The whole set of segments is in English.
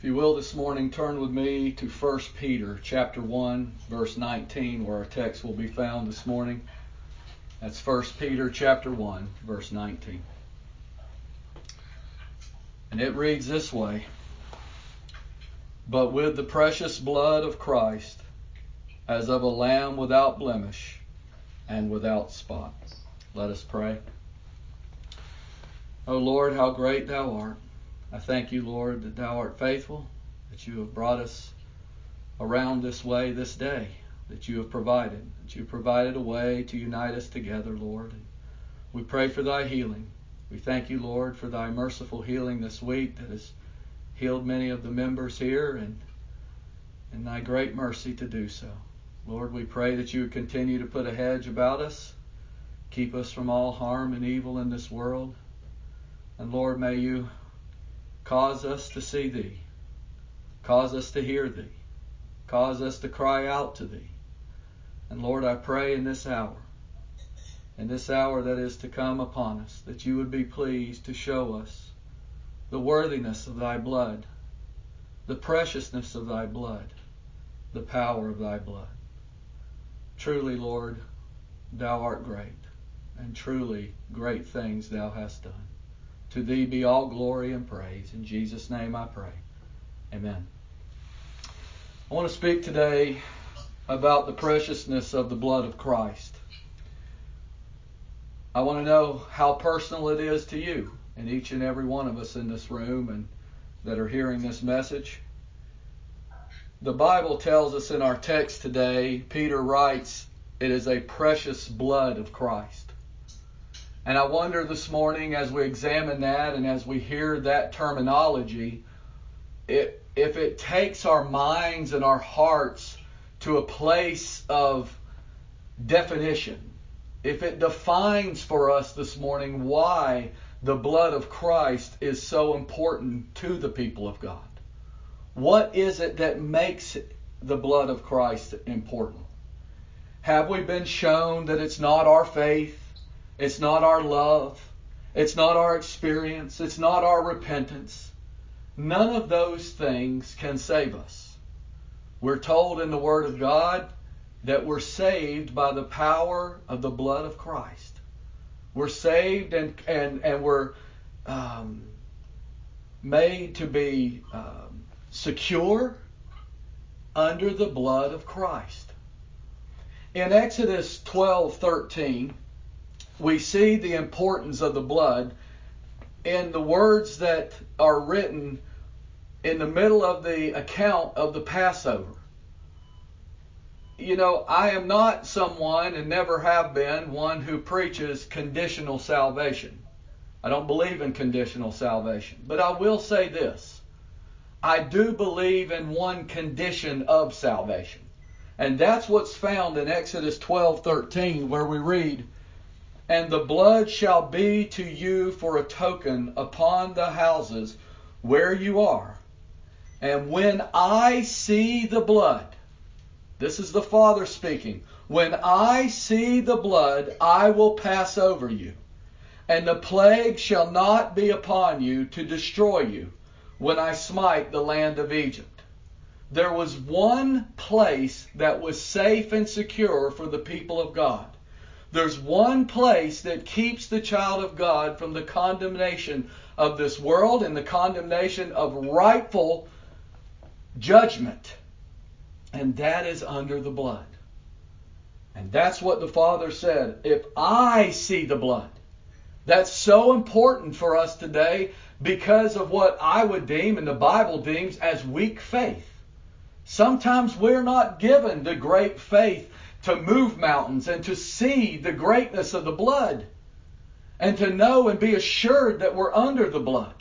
If you will this morning turn with me to 1 Peter chapter 1 verse 19 where our text will be found this morning. That's 1 Peter chapter 1 verse 19. And it reads this way: But with the precious blood of Christ as of a lamb without blemish and without spot. Let us pray. O Lord, how great thou art. I thank you, Lord, that thou art faithful, that you have brought us around this way this day, that you have provided, that you provided a way to unite us together, Lord. We pray for thy healing. We thank you, Lord, for thy merciful healing this week that has healed many of the members here and in thy great mercy to do so. Lord, we pray that you would continue to put a hedge about us, keep us from all harm and evil in this world. And Lord, may you Cause us to see Thee. Cause us to hear Thee. Cause us to cry out to Thee. And Lord, I pray in this hour, in this hour that is to come upon us, that you would be pleased to show us the worthiness of Thy blood, the preciousness of Thy blood, the power of Thy blood. Truly, Lord, Thou art great, and truly great things Thou hast done. To thee be all glory and praise. In Jesus' name I pray. Amen. I want to speak today about the preciousness of the blood of Christ. I want to know how personal it is to you and each and every one of us in this room and that are hearing this message. The Bible tells us in our text today, Peter writes, it is a precious blood of Christ. And I wonder this morning as we examine that and as we hear that terminology, it, if it takes our minds and our hearts to a place of definition, if it defines for us this morning why the blood of Christ is so important to the people of God. What is it that makes the blood of Christ important? Have we been shown that it's not our faith? It's not our love. It's not our experience. It's not our repentance. None of those things can save us. We're told in the Word of God that we're saved by the power of the blood of Christ. We're saved and, and, and we're um, made to be um, secure under the blood of Christ. In Exodus 12 13, we see the importance of the blood in the words that are written in the middle of the account of the Passover. You know, I am not someone and never have been one who preaches conditional salvation. I don't believe in conditional salvation. But I will say this I do believe in one condition of salvation. And that's what's found in Exodus 12:13 where we read and the blood shall be to you for a token upon the houses where you are. And when I see the blood, this is the Father speaking, when I see the blood, I will pass over you, and the plague shall not be upon you to destroy you when I smite the land of Egypt. There was one place that was safe and secure for the people of God. There's one place that keeps the child of God from the condemnation of this world and the condemnation of rightful judgment. And that is under the blood. And that's what the Father said. If I see the blood, that's so important for us today because of what I would deem and the Bible deems as weak faith. Sometimes we're not given the great faith to move mountains and to see the greatness of the blood and to know and be assured that we're under the blood.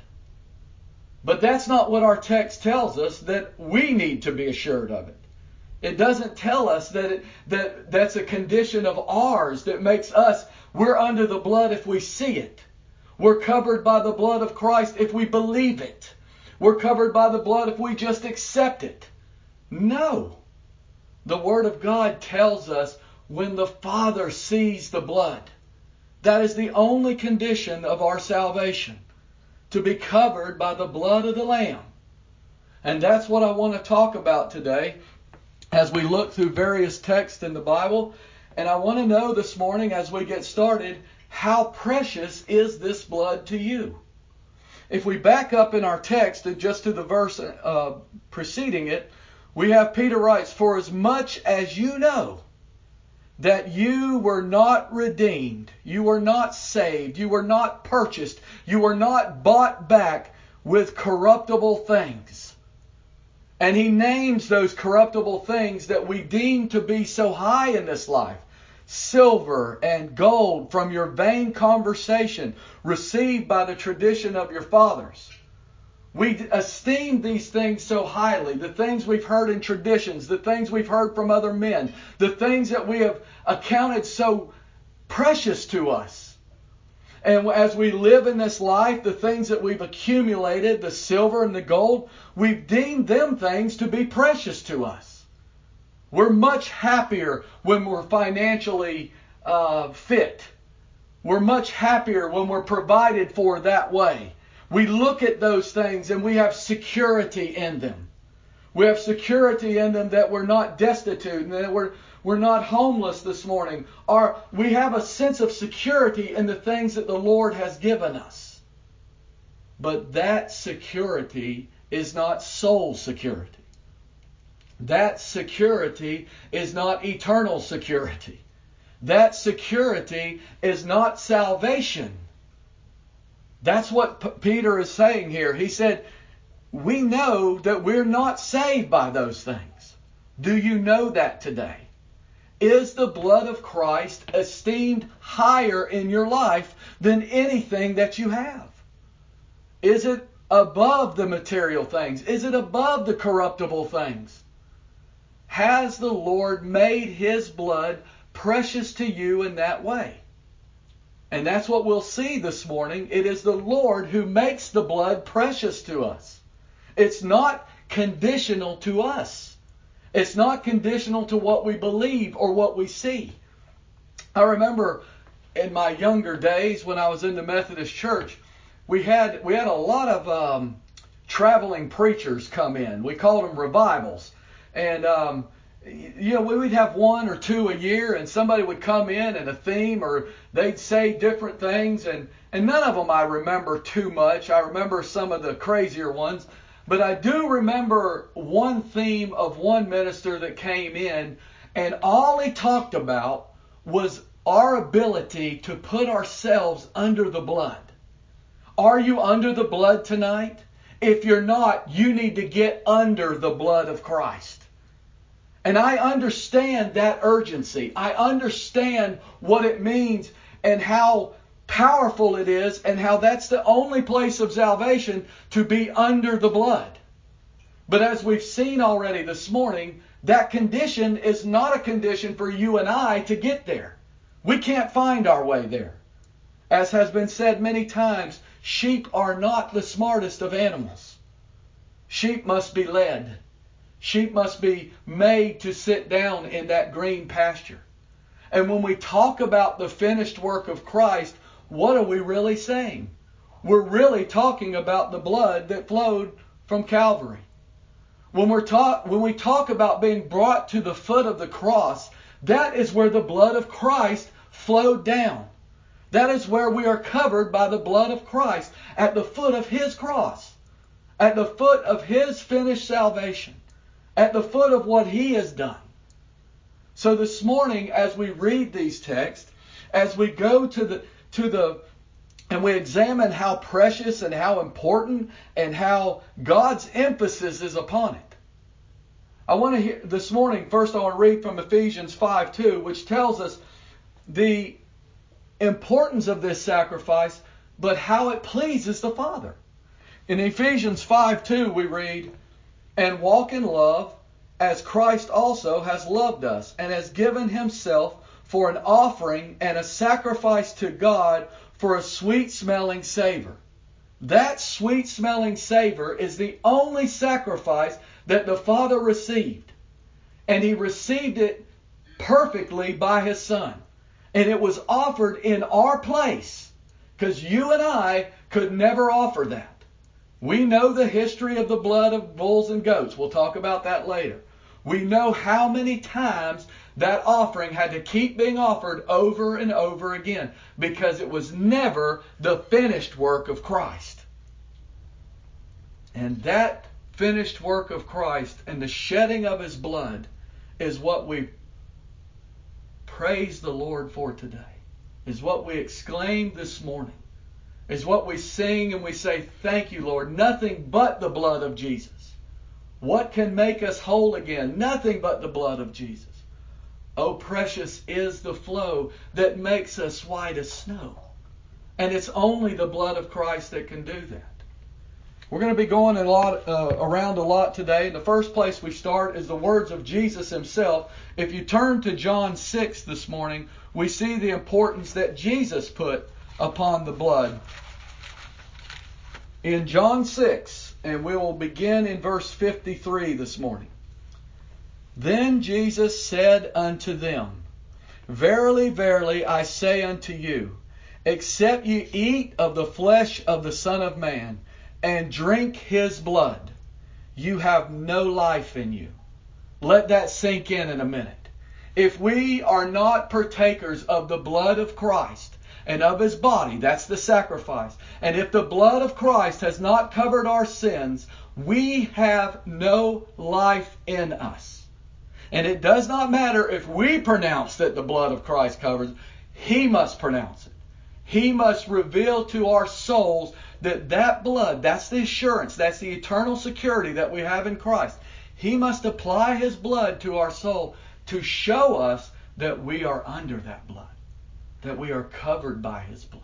But that's not what our text tells us that we need to be assured of it. It doesn't tell us that it, that that's a condition of ours that makes us we're under the blood if we see it. We're covered by the blood of Christ if we believe it. We're covered by the blood if we just accept it. No. The Word of God tells us when the Father sees the blood. That is the only condition of our salvation to be covered by the blood of the Lamb. And that's what I want to talk about today as we look through various texts in the Bible. And I want to know this morning as we get started how precious is this blood to you? If we back up in our text and just to the verse uh, preceding it, we have Peter writes, For as much as you know that you were not redeemed, you were not saved, you were not purchased, you were not bought back with corruptible things. And he names those corruptible things that we deem to be so high in this life silver and gold from your vain conversation received by the tradition of your fathers. We esteem these things so highly, the things we've heard in traditions, the things we've heard from other men, the things that we have accounted so precious to us. And as we live in this life, the things that we've accumulated, the silver and the gold, we've deemed them things to be precious to us. We're much happier when we're financially uh, fit. We're much happier when we're provided for that way. We look at those things and we have security in them. We have security in them that we're not destitute and that we're, we're not homeless this morning. Or we have a sense of security in the things that the Lord has given us. But that security is not soul security. That security is not eternal security. That security is not salvation. That's what P- Peter is saying here. He said, We know that we're not saved by those things. Do you know that today? Is the blood of Christ esteemed higher in your life than anything that you have? Is it above the material things? Is it above the corruptible things? Has the Lord made his blood precious to you in that way? And that's what we'll see this morning. It is the Lord who makes the blood precious to us. It's not conditional to us. It's not conditional to what we believe or what we see. I remember in my younger days when I was in the Methodist Church, we had we had a lot of um, traveling preachers come in. We called them revivals and um, you know, we would have one or two a year, and somebody would come in and a theme, or they'd say different things, and and none of them I remember too much. I remember some of the crazier ones, but I do remember one theme of one minister that came in, and all he talked about was our ability to put ourselves under the blood. Are you under the blood tonight? If you're not, you need to get under the blood of Christ. And I understand that urgency. I understand what it means and how powerful it is and how that's the only place of salvation to be under the blood. But as we've seen already this morning, that condition is not a condition for you and I to get there. We can't find our way there. As has been said many times, Sheep are not the smartest of animals. Sheep must be led. Sheep must be made to sit down in that green pasture. And when we talk about the finished work of Christ, what are we really saying? We're really talking about the blood that flowed from Calvary. When, we're when we talk about being brought to the foot of the cross, that is where the blood of Christ flowed down. That is where we are covered by the blood of Christ at the foot of His cross, at the foot of His finished salvation, at the foot of what He has done. So this morning, as we read these texts, as we go to the to the and we examine how precious and how important and how God's emphasis is upon it. I want to hear this morning, first I want to read from Ephesians 5 2, which tells us the importance of this sacrifice, but how it pleases the Father. In Ephesians 5 2, we read, And walk in love, as Christ also has loved us, and has given himself for an offering and a sacrifice to God for a sweet smelling savor. That sweet smelling savor is the only sacrifice that the Father received. And he received it perfectly by his Son and it was offered in our place because you and I could never offer that. We know the history of the blood of bulls and goats. We'll talk about that later. We know how many times that offering had to keep being offered over and over again because it was never the finished work of Christ. And that finished work of Christ and the shedding of his blood is what we praise the Lord for today, is what we exclaim this morning, is what we sing and we say, Thank you, Lord. Nothing but the blood of Jesus. What can make us whole again? Nothing but the blood of Jesus. Oh, precious is the flow that makes us white as snow. And it's only the blood of Christ that can do that. We're going to be going a lot uh, around a lot today. The first place we start is the words of Jesus himself. If you turn to John 6 this morning, we see the importance that Jesus put upon the blood. In John 6, and we will begin in verse 53 this morning. Then Jesus said unto them, Verily, verily, I say unto you, except ye eat of the flesh of the Son of Man, and drink his blood, you have no life in you. Let that sink in in a minute. If we are not partakers of the blood of Christ and of his body, that's the sacrifice, and if the blood of Christ has not covered our sins, we have no life in us. And it does not matter if we pronounce that the blood of Christ covers, he must pronounce it. He must reveal to our souls that that blood, that's the assurance, that's the eternal security that we have in Christ. He must apply his blood to our soul to show us that we are under that blood, that we are covered by his blood.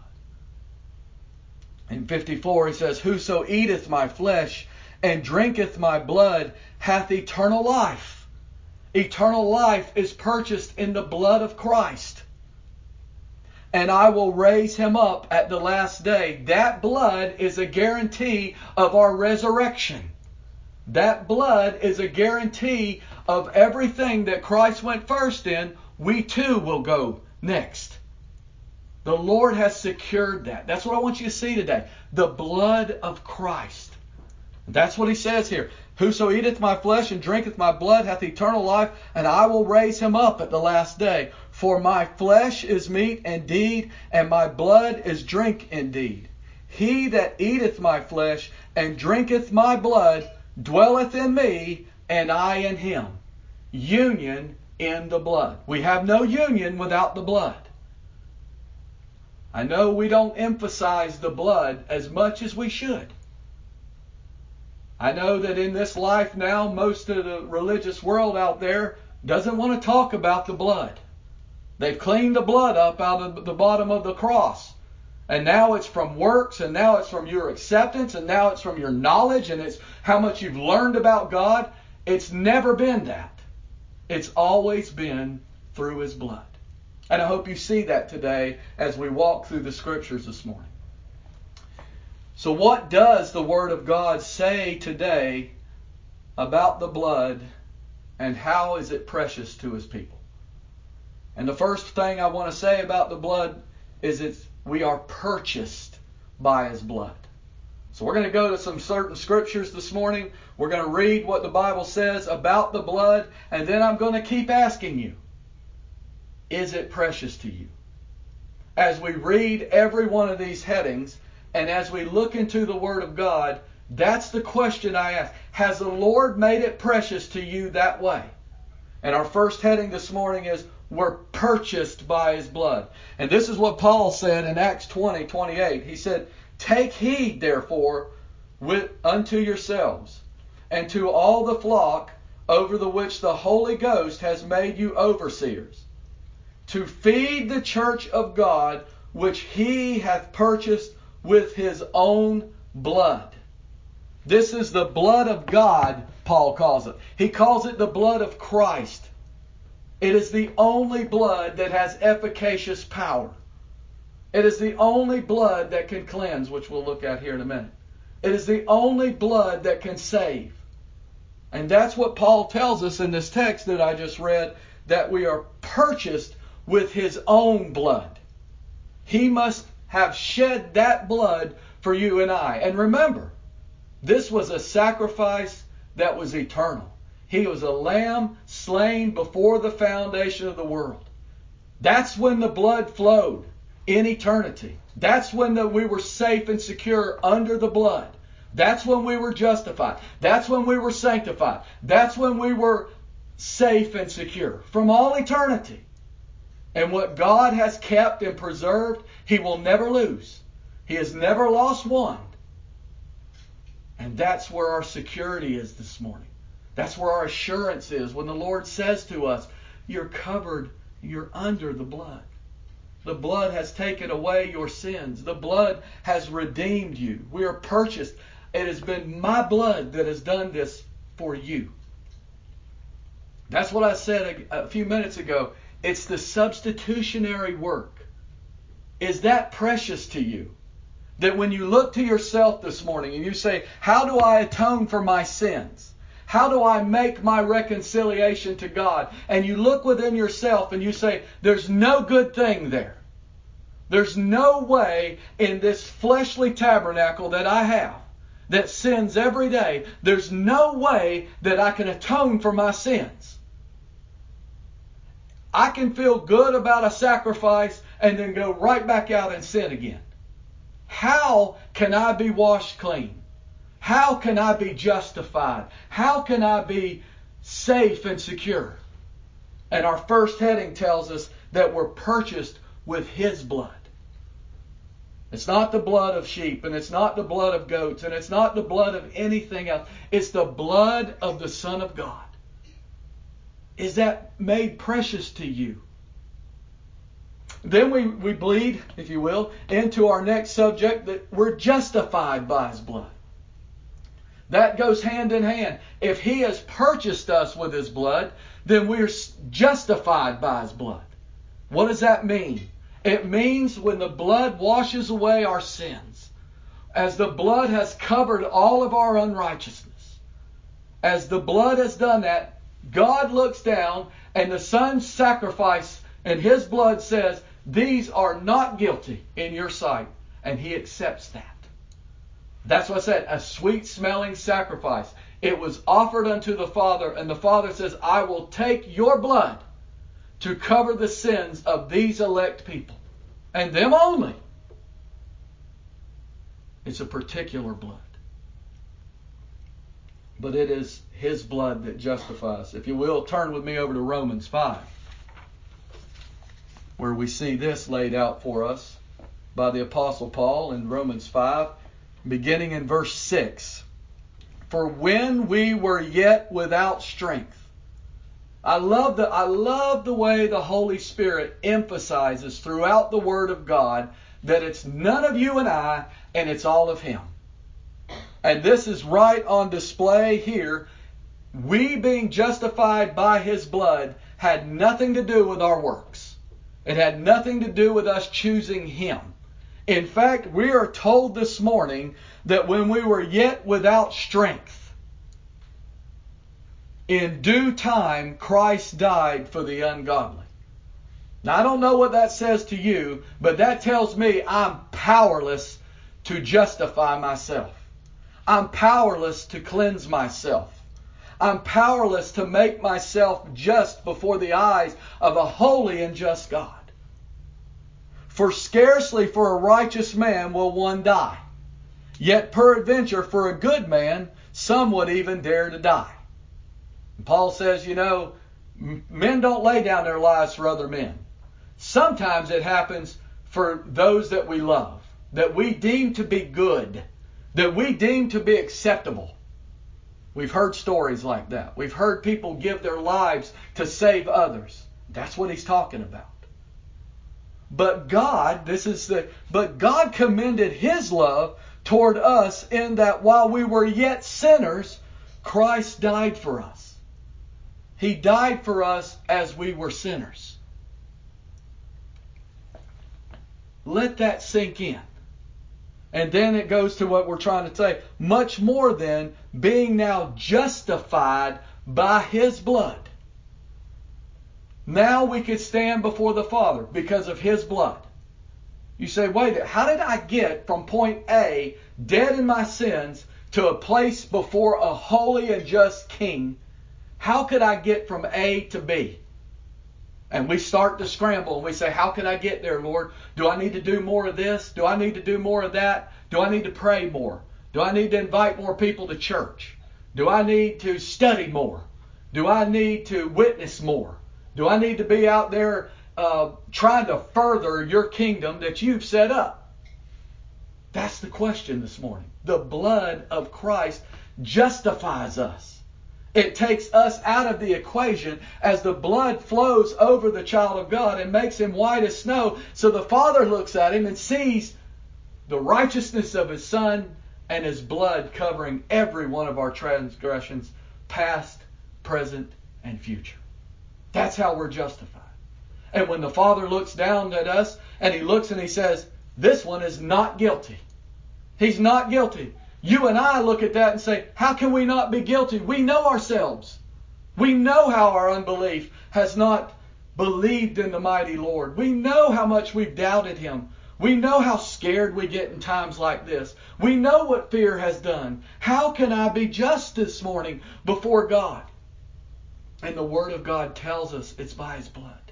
In 54 he says, Whoso eateth my flesh and drinketh my blood hath eternal life. Eternal life is purchased in the blood of Christ and I will raise him up at the last day. That blood is a guarantee of our resurrection. That blood is a guarantee of everything that Christ went first in, we too will go next. The Lord has secured that. That's what I want you to see today. The blood of Christ. That's what he says here. Whoso eateth my flesh and drinketh my blood hath eternal life, and I will raise him up at the last day. For my flesh is meat indeed, and my blood is drink indeed. He that eateth my flesh and drinketh my blood dwelleth in me, and I in him. Union in the blood. We have no union without the blood. I know we don't emphasize the blood as much as we should. I know that in this life now, most of the religious world out there doesn't want to talk about the blood. They've cleaned the blood up out of the bottom of the cross. And now it's from works, and now it's from your acceptance, and now it's from your knowledge, and it's how much you've learned about God. It's never been that. It's always been through His blood. And I hope you see that today as we walk through the scriptures this morning. So, what does the Word of God say today about the blood, and how is it precious to His people? And the first thing I want to say about the blood is it's we are purchased by his blood. So we're going to go to some certain scriptures this morning. We're going to read what the Bible says about the blood, and then I'm going to keep asking you, is it precious to you? As we read every one of these headings, and as we look into the Word of God, that's the question I ask. Has the Lord made it precious to you that way? And our first heading this morning is We're purchased by his blood. And this is what Paul said in Acts 20, 28. He said, Take heed, therefore, with, unto yourselves, and to all the flock over the which the Holy Ghost has made you overseers, to feed the church of God, which he hath purchased with his own blood. This is the blood of God, Paul calls it. He calls it the blood of Christ. It is the only blood that has efficacious power. It is the only blood that can cleanse, which we'll look at here in a minute. It is the only blood that can save. And that's what Paul tells us in this text that I just read that we are purchased with his own blood. He must have shed that blood for you and I. And remember, This was a sacrifice that was eternal. He was a lamb slain before the foundation of the world. That's when the blood flowed in eternity. That's when the, we were safe and secure under the blood. That's when we were justified. That's when we were sanctified. That's when we were safe and secure from all eternity. And what God has kept and preserved, He will never lose. He has never lost one. And that's where our security is this morning. That's where our assurance is when the Lord says to us, You're covered, you're under the blood. The blood has taken away your sins. The blood has redeemed you. We are purchased. It has been my blood that has done this for you. That's what I said a, a few minutes ago. It's the substitutionary work. Is that precious to you? That when you look to yourself this morning and you say, How do I atone for my sins? How do I make my reconciliation to God? And you look within yourself and you say, There's no good thing there. There's no way in this fleshly tabernacle that I have that sins every day, there's no way that I can atone for my sins. I can feel good about a sacrifice and then go right back out and sin again. How can I be washed clean? How can I be justified? How can I be safe and secure? And our first heading tells us that we're purchased with His blood. It's not the blood of sheep, and it's not the blood of goats, and it's not the blood of anything else. It's the blood of the Son of God. Is that made precious to you? Then we, we bleed, if you will, into our next subject that we're justified by His blood. That goes hand in hand. If He has purchased us with His blood, then we're justified by His blood. What does that mean? It means when the blood washes away our sins, as the blood has covered all of our unrighteousness, as the blood has done that, God looks down and the Son's sacrifice and His blood says, These are not guilty in your sight. And He accepts that. That's what I said, a sweet smelling sacrifice. It was offered unto the Father, and the Father says, I will take your blood to cover the sins of these elect people, and them only. It's a particular blood. But it is His blood that justifies. If you will, turn with me over to Romans 5, where we see this laid out for us by the Apostle Paul in Romans 5 beginning in verse 6. For when we were yet without strength, I love the I love the way the Holy Spirit emphasizes throughout the Word of God that it's none of you and I, and it's all of Him. And this is right on display here. We being justified by His blood had nothing to do with our works. It had nothing to do with us choosing Him. In fact, we are told this morning that when we were yet without strength, in due time Christ died for the ungodly. Now, I don't know what that says to you, but that tells me I'm powerless to justify myself. I'm powerless to cleanse myself. I'm powerless to make myself just before the eyes of a holy and just God. For scarcely for a righteous man will one die. Yet peradventure for a good man some would even dare to die. And Paul says, you know, men don't lay down their lives for other men. Sometimes it happens for those that we love, that we deem to be good, that we deem to be acceptable. We've heard stories like that. We've heard people give their lives to save others. That's what he's talking about. But God, this is the, but God commended His love toward us in that while we were yet sinners, Christ died for us. He died for us as we were sinners. Let that sink in. And then it goes to what we're trying to say. Much more than being now justified by His blood. Now we could stand before the Father because of His blood. You say, wait, how did I get from point A, dead in my sins, to a place before a holy and just king, how could I get from A to B? And we start to scramble and we say, How can I get there, Lord? Do I need to do more of this? Do I need to do more of that? Do I need to pray more? Do I need to invite more people to church? Do I need to study more? Do I need to witness more? Do I need to be out there uh, trying to further your kingdom that you've set up? That's the question this morning. The blood of Christ justifies us. It takes us out of the equation as the blood flows over the child of God and makes him white as snow. So the Father looks at him and sees the righteousness of his Son and his blood covering every one of our transgressions, past, present, and future. That's how we're justified. And when the Father looks down at us and he looks and he says, This one is not guilty. He's not guilty. You and I look at that and say, How can we not be guilty? We know ourselves. We know how our unbelief has not believed in the mighty Lord. We know how much we've doubted him. We know how scared we get in times like this. We know what fear has done. How can I be just this morning before God? And the Word of God tells us it's by His blood.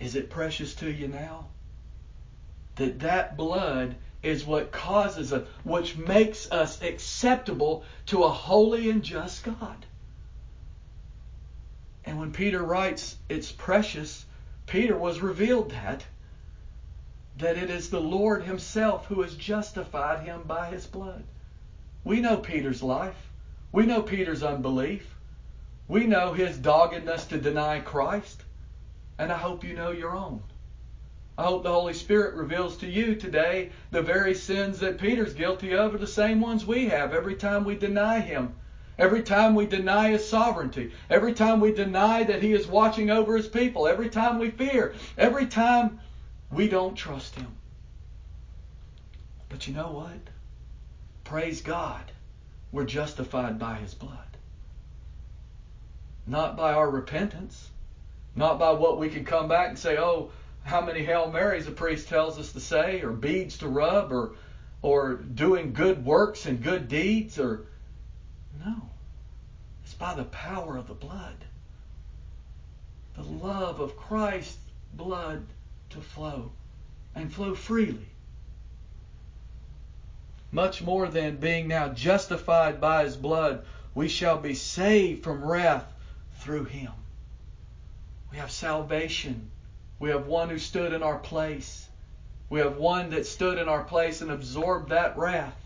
Is it precious to you now? That that blood is what causes us, which makes us acceptable to a holy and just God. And when Peter writes, it's precious, Peter was revealed that that it is the Lord Himself who has justified him by His blood. We know Peter's life. We know Peter's unbelief. We know his doggedness to deny Christ. And I hope you know your own. I hope the Holy Spirit reveals to you today the very sins that Peter's guilty of are the same ones we have every time we deny Him. Every time we deny His sovereignty. Every time we deny that He is watching over His people. Every time we fear. Every time we don't trust him. But you know what? Praise God. We're justified by his blood. Not by our repentance. Not by what we can come back and say, oh, how many Hail Marys a priest tells us to say, or beads to rub, or, or doing good works and good deeds, or. No. It's by the power of the blood. The love of Christ's blood to flow and flow freely. Much more than being now justified by his blood, we shall be saved from wrath through him. We have salvation. We have one who stood in our place. We have one that stood in our place and absorbed that wrath.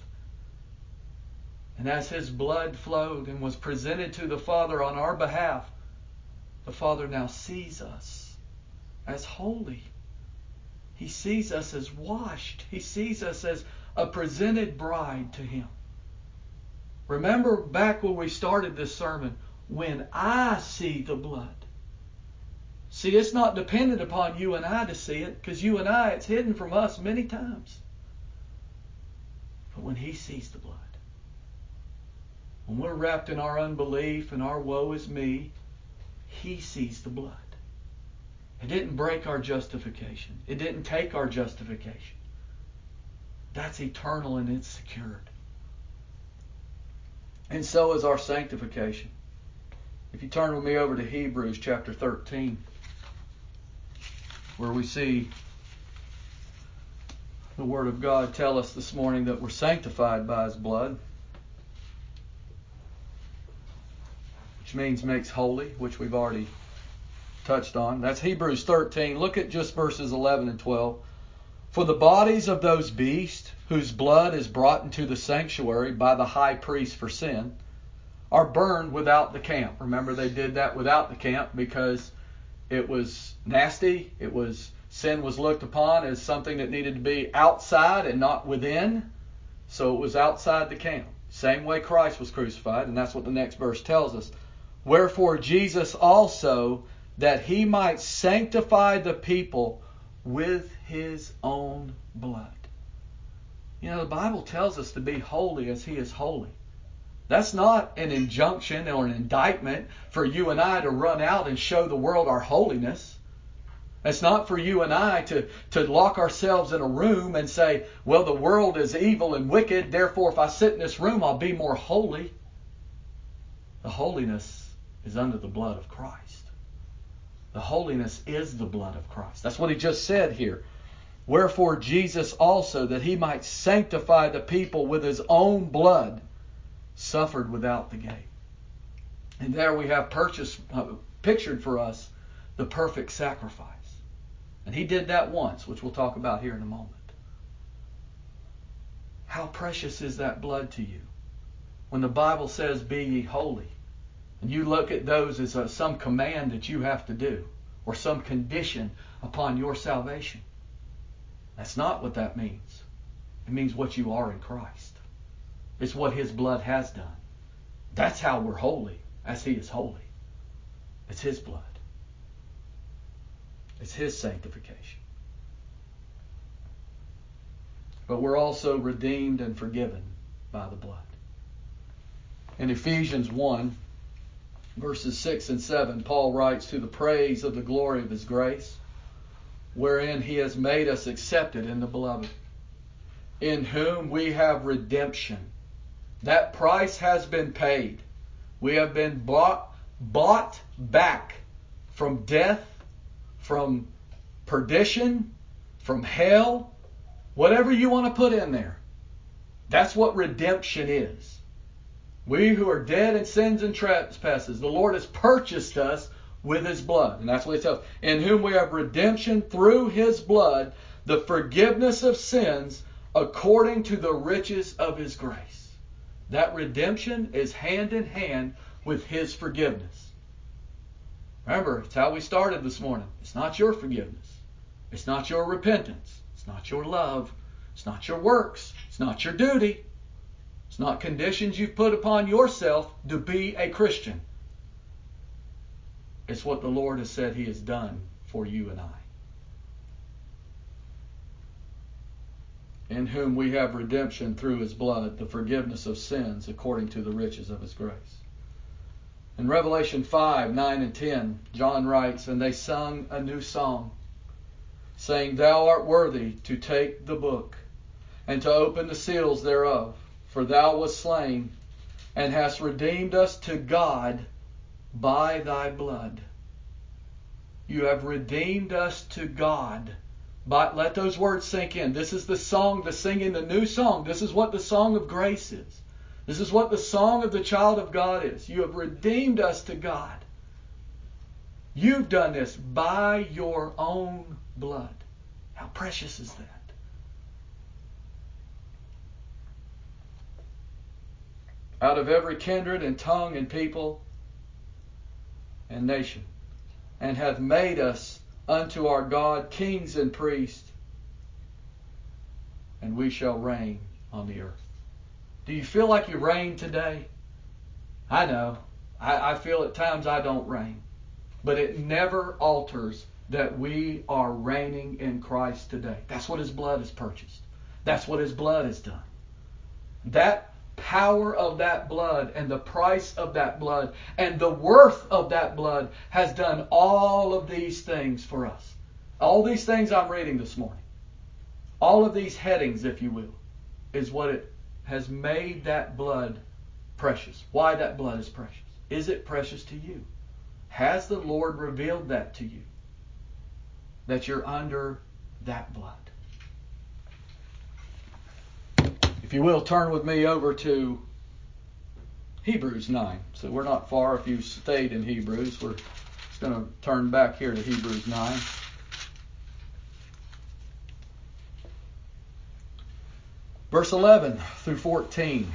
And as his blood flowed and was presented to the Father on our behalf, the Father now sees us as holy. He sees us as washed. He sees us as a presented bride to Him. Remember back when we started this sermon, when I see the blood. See, it's not dependent upon you and I to see it, because you and I, it's hidden from us many times. But when He sees the blood, when we're wrapped in our unbelief and our woe is me, He sees the blood. It didn't break our justification. It didn't take our justification. That's eternal and it's secured. And so is our sanctification. If you turn with me over to Hebrews chapter 13, where we see the Word of God tell us this morning that we're sanctified by His blood, which means makes holy, which we've already touched on. That's Hebrews 13. Look at just verses 11 and 12. For the bodies of those beasts whose blood is brought into the sanctuary by the high priest for sin are burned without the camp. Remember, they did that without the camp because it was nasty. It was sin was looked upon as something that needed to be outside and not within. So it was outside the camp. Same way Christ was crucified, and that's what the next verse tells us. Wherefore Jesus also that he might sanctify the people with his own blood. You know, the Bible tells us to be holy as he is holy. That's not an injunction or an indictment for you and I to run out and show the world our holiness. It's not for you and I to, to lock ourselves in a room and say, well, the world is evil and wicked, therefore, if I sit in this room, I'll be more holy. The holiness is under the blood of Christ. The holiness is the blood of Christ. That's what he just said here. Wherefore, Jesus also, that he might sanctify the people with his own blood, suffered without the gate. And there we have purchased, uh, pictured for us the perfect sacrifice. And he did that once, which we'll talk about here in a moment. How precious is that blood to you? When the Bible says, Be ye holy, and you look at those as a, some command that you have to do, or some condition upon your salvation. That's not what that means. It means what you are in Christ. It's what His blood has done. That's how we're holy, as He is holy. It's His blood. It's His sanctification. But we're also redeemed and forgiven by the blood. In Ephesians 1, verses 6 and 7, Paul writes, To the praise of the glory of His grace, wherein He has made us accepted in the beloved, in whom we have redemption. That price has been paid. We have been bought, bought back from death from perdition, from hell, whatever you want to put in there. That's what redemption is. We who are dead in sins and trespasses, the Lord has purchased us with his blood. And that's what he says. In whom we have redemption through his blood, the forgiveness of sins according to the riches of his grace. That redemption is hand in hand with his forgiveness. Remember, it's how we started this morning. It's not your forgiveness. It's not your repentance. It's not your love. It's not your works. It's not your duty. It's not conditions you've put upon yourself to be a Christian. It's what the Lord has said He has done for you and I. In whom we have redemption through His blood, the forgiveness of sins according to the riches of His grace. In Revelation 5 9 and 10, John writes, And they sung a new song, saying, Thou art worthy to take the book and to open the seals thereof, for thou wast slain and hast redeemed us to God by thy blood. You have redeemed us to God. But let those words sink in. This is the song, the singing, the new song. This is what the song of grace is. This is what the song of the child of God is. You have redeemed us to God. You've done this by your own blood. How precious is that? Out of every kindred and tongue and people and nation, and hath made us unto our God kings and priests, and we shall reign on the earth. Do you feel like you reign today? I know. I, I feel at times I don't reign. But it never alters that we are reigning in Christ today. That's what His blood has purchased. That's what His blood has done. That power of that blood and the price of that blood and the worth of that blood has done all of these things for us. All these things I'm reading this morning, all of these headings, if you will, is what it has made that blood precious. Why that blood is precious? Is it precious to you? Has the Lord revealed that to you? That you're under that blood. If you will, turn with me over to Hebrews 9. So we're not far if you stayed in Hebrews. We're just going to turn back here to Hebrews 9. Verse 11 through 14.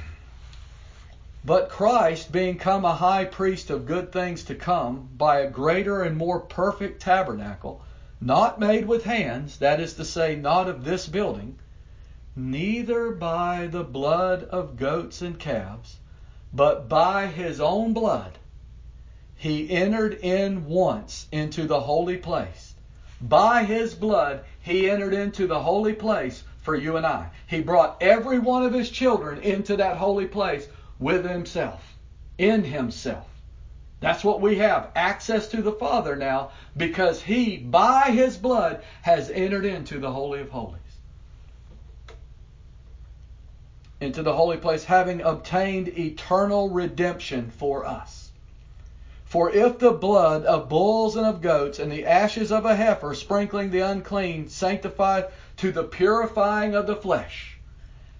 But Christ, being come a high priest of good things to come, by a greater and more perfect tabernacle, not made with hands, that is to say, not of this building, neither by the blood of goats and calves, but by his own blood, he entered in once into the holy place. By his blood, he entered into the holy place for you and I. He brought every one of his children into that holy place with himself, in himself. That's what we have access to the Father now because He, by His blood, has entered into the Holy of Holies. Into the holy place, having obtained eternal redemption for us. For if the blood of bulls and of goats and the ashes of a heifer sprinkling the unclean sanctified to the purifying of the flesh,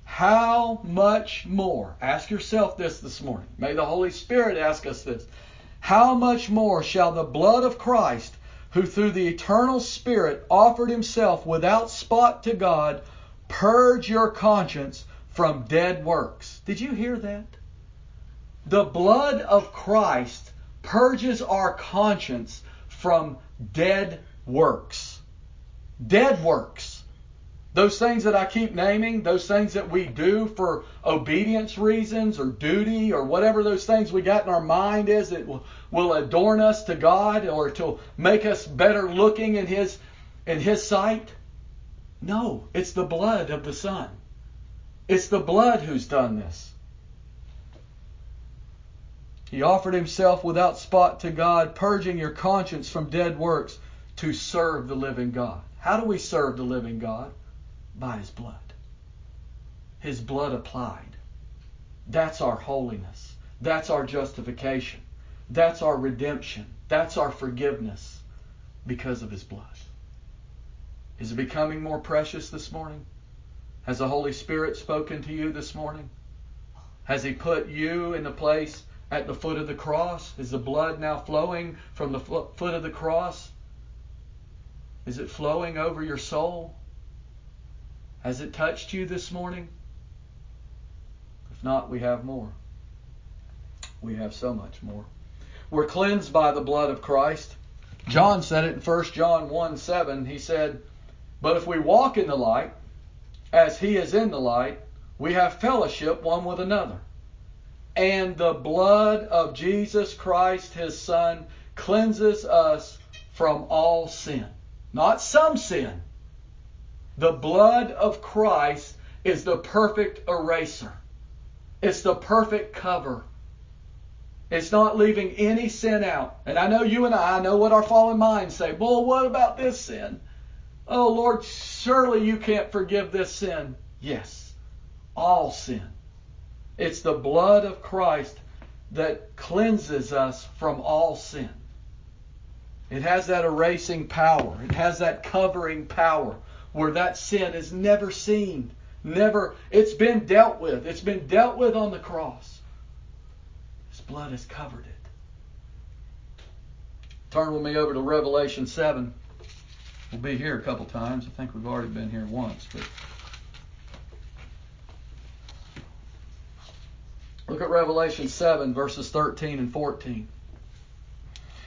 how much more? Ask yourself this this morning. May the Holy Spirit ask us this how much more shall the blood of Christ, who through the eternal Spirit offered himself without spot to God, purge your conscience from dead works? Did you hear that? The blood of Christ purges our conscience from dead works. Dead works. Those things that I keep naming, those things that we do for obedience reasons or duty or whatever those things we got in our mind is that will, will adorn us to God or to make us better looking in His in His sight. No, it's the blood of the Son. It's the blood who's done this. He offered himself without spot to God, purging your conscience from dead works to serve the living God. How do we serve the living God? by his blood. His blood applied. That's our holiness. That's our justification. That's our redemption. That's our forgiveness because of his blood. Is it becoming more precious this morning? Has the Holy Spirit spoken to you this morning? Has he put you in the place at the foot of the cross? Is the blood now flowing from the foot of the cross? Is it flowing over your soul? Has it touched you this morning? If not, we have more. We have so much more. We're cleansed by the blood of Christ. John said it in 1 John 1 7. He said, But if we walk in the light, as he is in the light, we have fellowship one with another. And the blood of Jesus Christ, his Son, cleanses us from all sin. Not some sin, the blood of Christ is the perfect eraser. It's the perfect cover. It's not leaving any sin out. And I know you and I know what our fallen minds say. Well, what about this sin? Oh, Lord, surely you can't forgive this sin. Yes, all sin. It's the blood of Christ that cleanses us from all sin. It has that erasing power, it has that covering power where that sin is never seen, never, it's been dealt with. It's been dealt with on the cross. His blood has covered it. Turn with me over to Revelation 7. We'll be here a couple times. I think we've already been here once, but look at Revelation 7, verses 13 and 14.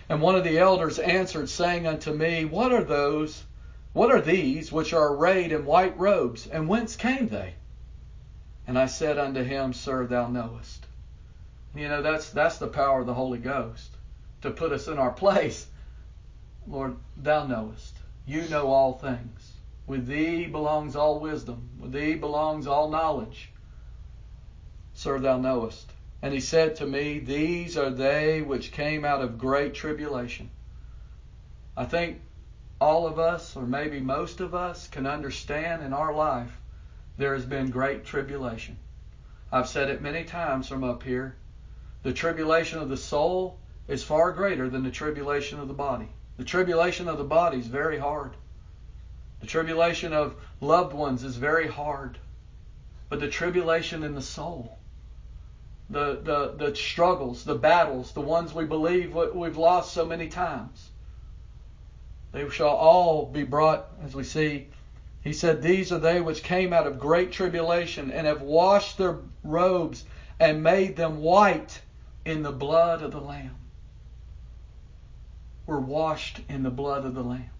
And one of the elders answered, saying unto me, What are those what are these which are arrayed in white robes, and whence came they? And I said unto him, Sir, thou knowest. You know, that's that's the power of the Holy Ghost to put us in our place. Lord, thou knowest. You know all things. With thee belongs all wisdom. With thee belongs all knowledge. Sir, thou knowest. And he said to me, These are they which came out of great tribulation. I think all of us, or maybe most of us, can understand in our life there has been great tribulation. I've said it many times from up here. The tribulation of the soul is far greater than the tribulation of the body. The tribulation of the body is very hard. The tribulation of loved ones is very hard. But the tribulation in the soul, the, the, the struggles, the battles, the ones we believe we've lost so many times, they shall all be brought, as we see. He said, These are they which came out of great tribulation and have washed their robes and made them white in the blood of the Lamb. We're washed in the blood of the Lamb.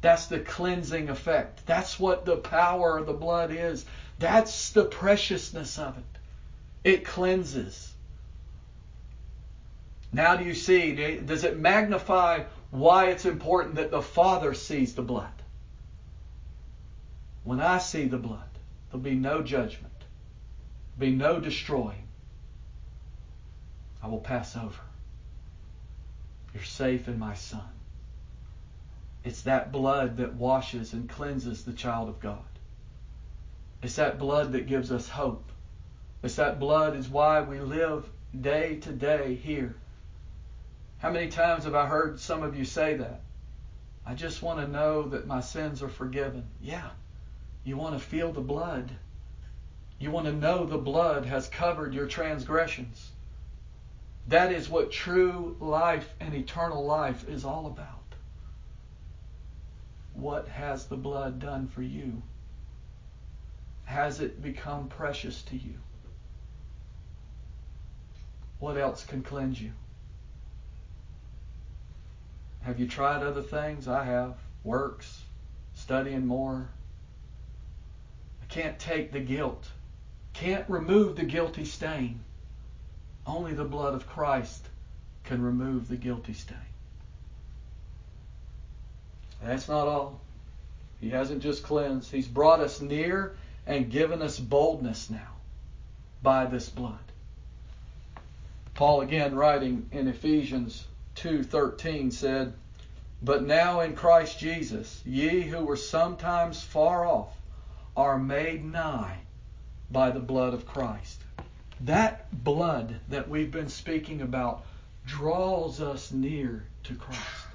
That's the cleansing effect. That's what the power of the blood is. That's the preciousness of it. It cleanses. Now do you see? Does it magnify why it's important that the Father sees the blood. When I see the blood, there'll be no judgment, be no destroying. I will pass over. You're safe in my Son. It's that blood that washes and cleanses the child of God. It's that blood that gives us hope. It's that blood is why we live day to day here. How many times have I heard some of you say that? I just want to know that my sins are forgiven. Yeah. You want to feel the blood. You want to know the blood has covered your transgressions. That is what true life and eternal life is all about. What has the blood done for you? Has it become precious to you? What else can cleanse you? Have you tried other things? I have. Works, studying more. I can't take the guilt. Can't remove the guilty stain. Only the blood of Christ can remove the guilty stain. That's not all. He hasn't just cleansed, He's brought us near and given us boldness now by this blood. Paul again writing in Ephesians 2:13 said, "But now in Christ Jesus, ye who were sometimes far off are made nigh by the blood of Christ." That blood that we've been speaking about draws us near to Christ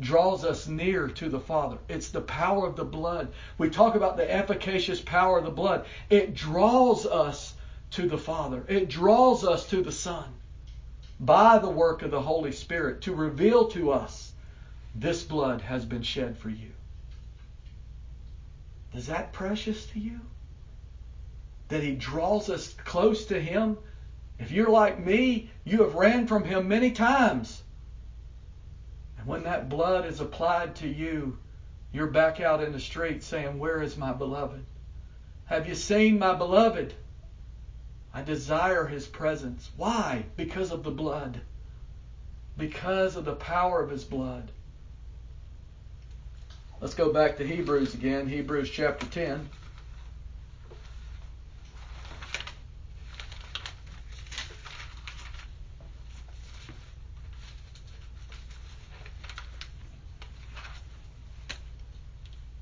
draws us near to the Father. It's the power of the blood. We talk about the efficacious power of the blood. It draws us to the Father, it draws us to the Son by the work of the Holy Spirit to reveal to us this blood has been shed for you. Is that precious to you? That He draws us close to Him? If you're like me, you have ran from Him many times. And when that blood is applied to you, you're back out in the street saying, Where is my beloved? Have you seen my beloved? I desire his presence. Why? Because of the blood. Because of the power of his blood. Let's go back to Hebrews again, Hebrews chapter 10.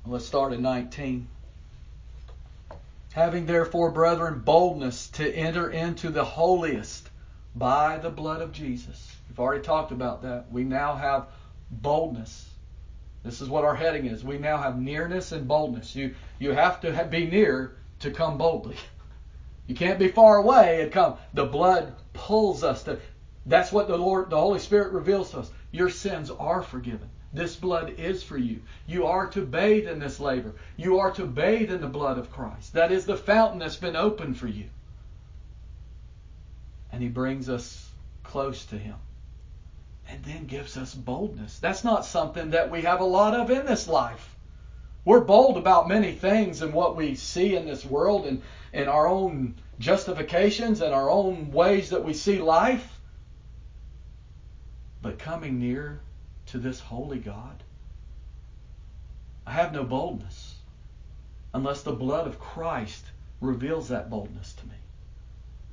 Let's start at 19. Having therefore, brethren, boldness to enter into the holiest by the blood of Jesus. We've already talked about that. We now have boldness. This is what our heading is. We now have nearness and boldness. You you have to be near to come boldly. You can't be far away and come. The blood pulls us to. That's what the Lord, the Holy Spirit reveals to us. Your sins are forgiven. This blood is for you. You are to bathe in this labor. You are to bathe in the blood of Christ. That is the fountain that's been opened for you. And He brings us close to Him. And then gives us boldness. That's not something that we have a lot of in this life. We're bold about many things and what we see in this world and, and our own justifications and our own ways that we see life. But coming near to this holy God? I have no boldness unless the blood of Christ reveals that boldness to me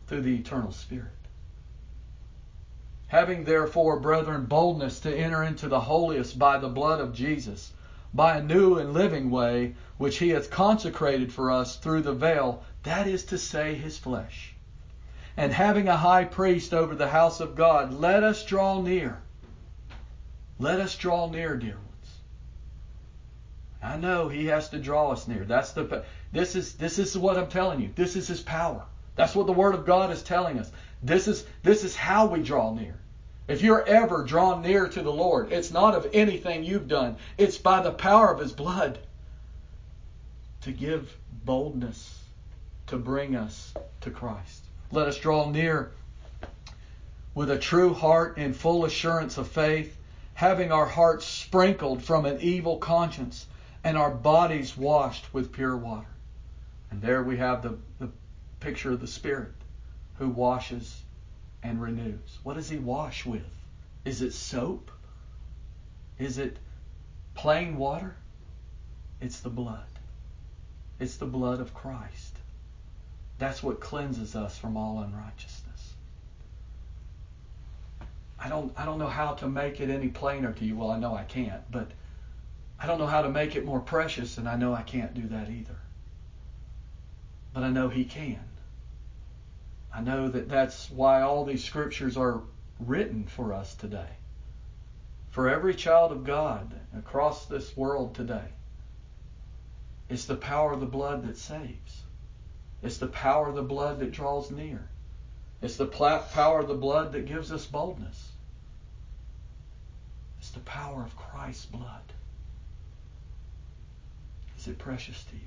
through the eternal Spirit. Having therefore, brethren, boldness to enter into the holiest by the blood of Jesus, by a new and living way which he hath consecrated for us through the veil, that is to say, his flesh. And having a high priest over the house of God, let us draw near let us draw near, dear ones. I know he has to draw us near. That's the this is this is what I'm telling you. This is his power. That's what the word of God is telling us. This is this is how we draw near. If you're ever drawn near to the Lord, it's not of anything you've done. It's by the power of his blood to give boldness to bring us to Christ. Let us draw near with a true heart and full assurance of faith having our hearts sprinkled from an evil conscience and our bodies washed with pure water. And there we have the, the picture of the Spirit who washes and renews. What does He wash with? Is it soap? Is it plain water? It's the blood. It's the blood of Christ. That's what cleanses us from all unrighteousness. I don't I don't know how to make it any plainer to you. Well, I know I can't, but I don't know how to make it more precious, and I know I can't do that either. But I know He can. I know that that's why all these scriptures are written for us today. For every child of God across this world today. It's the power of the blood that saves. It's the power of the blood that draws near. It's the power of the blood that gives us boldness. It's the power of Christ's blood. Is it precious to you?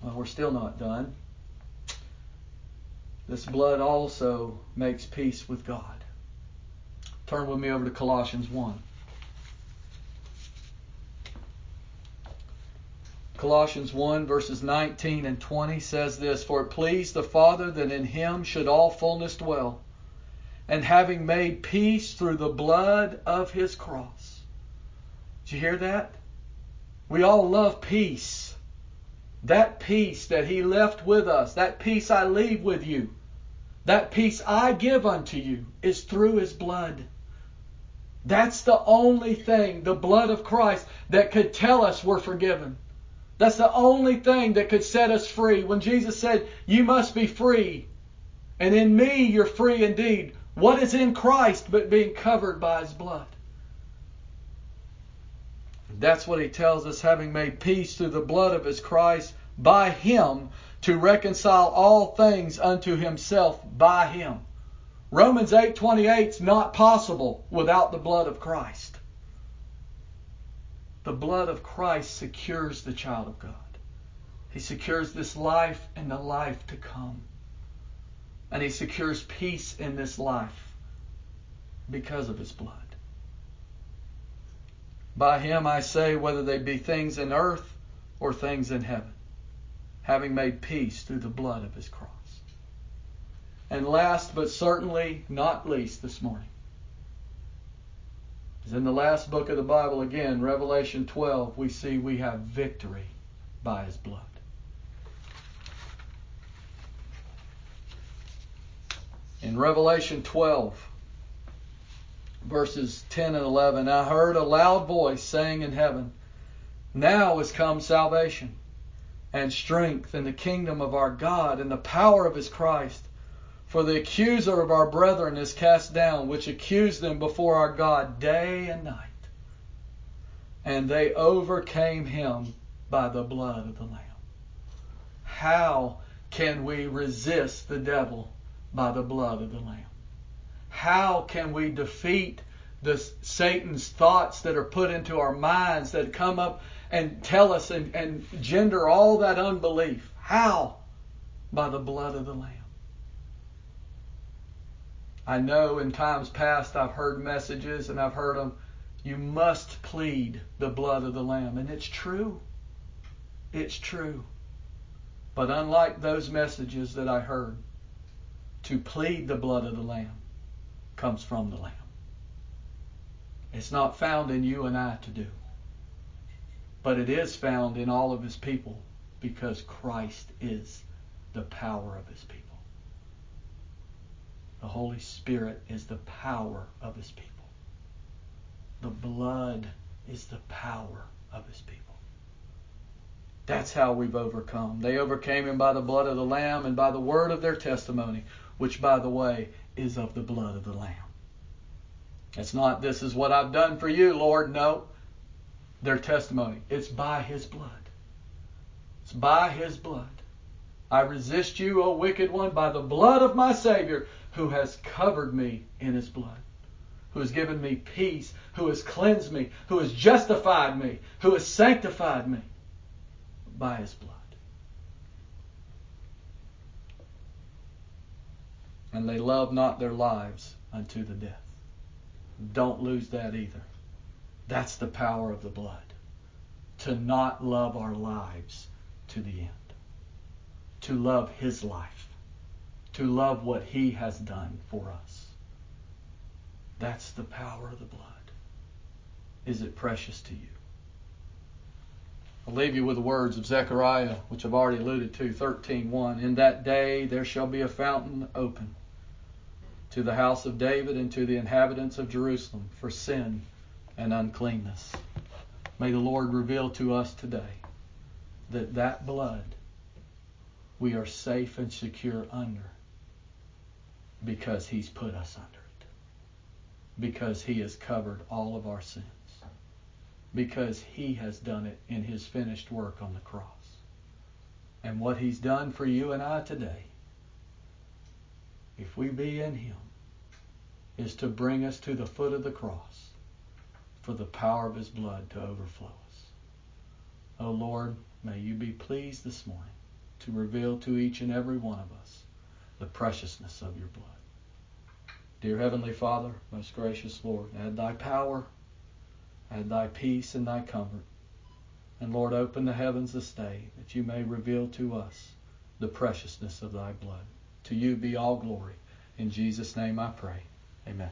Well, we're still not done. This blood also makes peace with God. Turn with me over to Colossians 1. Colossians 1 verses 19 and 20 says this For it pleased the Father that in him should all fullness dwell, and having made peace through the blood of his cross. Did you hear that? We all love peace. That peace that he left with us, that peace I leave with you, that peace I give unto you is through his blood. That's the only thing, the blood of Christ, that could tell us we're forgiven. That's the only thing that could set us free. When Jesus said, You must be free, and in me you're free indeed. What is in Christ but being covered by his blood? That's what he tells us, having made peace through the blood of his Christ, by him to reconcile all things unto himself by him. Romans 8:28 is not possible without the blood of Christ. The blood of Christ secures the child of God. He secures this life and the life to come. And he secures peace in this life because of his blood. By him I say, whether they be things in earth or things in heaven, having made peace through the blood of his cross. And last but certainly not least this morning, is in the last book of the Bible again, Revelation 12, we see we have victory by his blood. In Revelation 12, verses 10 and 11, I heard a loud voice saying in heaven, Now is come salvation and strength in the kingdom of our God and the power of his Christ. For the accuser of our brethren is cast down, which accused them before our God day and night. And they overcame him by the blood of the Lamb. How can we resist the devil by the blood of the Lamb? How can we defeat the Satan's thoughts that are put into our minds that come up and tell us and, and gender all that unbelief? How? By the blood of the Lamb. I know in times past I've heard messages and I've heard them, you must plead the blood of the Lamb. And it's true. It's true. But unlike those messages that I heard, to plead the blood of the Lamb comes from the Lamb. It's not found in you and I to do. But it is found in all of His people because Christ is the power of His people. The Holy Spirit is the power of His people. The blood is the power of His people. That's how we've overcome. They overcame Him by the blood of the Lamb and by the word of their testimony, which, by the way, is of the blood of the Lamb. It's not, this is what I've done for you, Lord. No. Their testimony. It's by His blood. It's by His blood. I resist you, O wicked one, by the blood of my Savior who has covered me in his blood, who has given me peace, who has cleansed me, who has justified me, who has sanctified me by his blood. And they love not their lives unto the death. Don't lose that either. That's the power of the blood. To not love our lives to the end. To love his life to love what He has done for us. That's the power of the blood. Is it precious to you? I'll leave you with the words of Zechariah, which I've already alluded to, 13.1. In that day there shall be a fountain open to the house of David and to the inhabitants of Jerusalem for sin and uncleanness. May the Lord reveal to us today that that blood we are safe and secure under because he's put us under it. Because he has covered all of our sins. Because he has done it in his finished work on the cross. And what he's done for you and I today, if we be in him, is to bring us to the foot of the cross for the power of his blood to overflow us. O oh Lord, may you be pleased this morning to reveal to each and every one of us the preciousness of your blood. Dear Heavenly Father, most gracious Lord, add thy power, add thy peace and thy comfort. And Lord, open the heavens this day that you may reveal to us the preciousness of thy blood. To you be all glory. In Jesus' name I pray. Amen.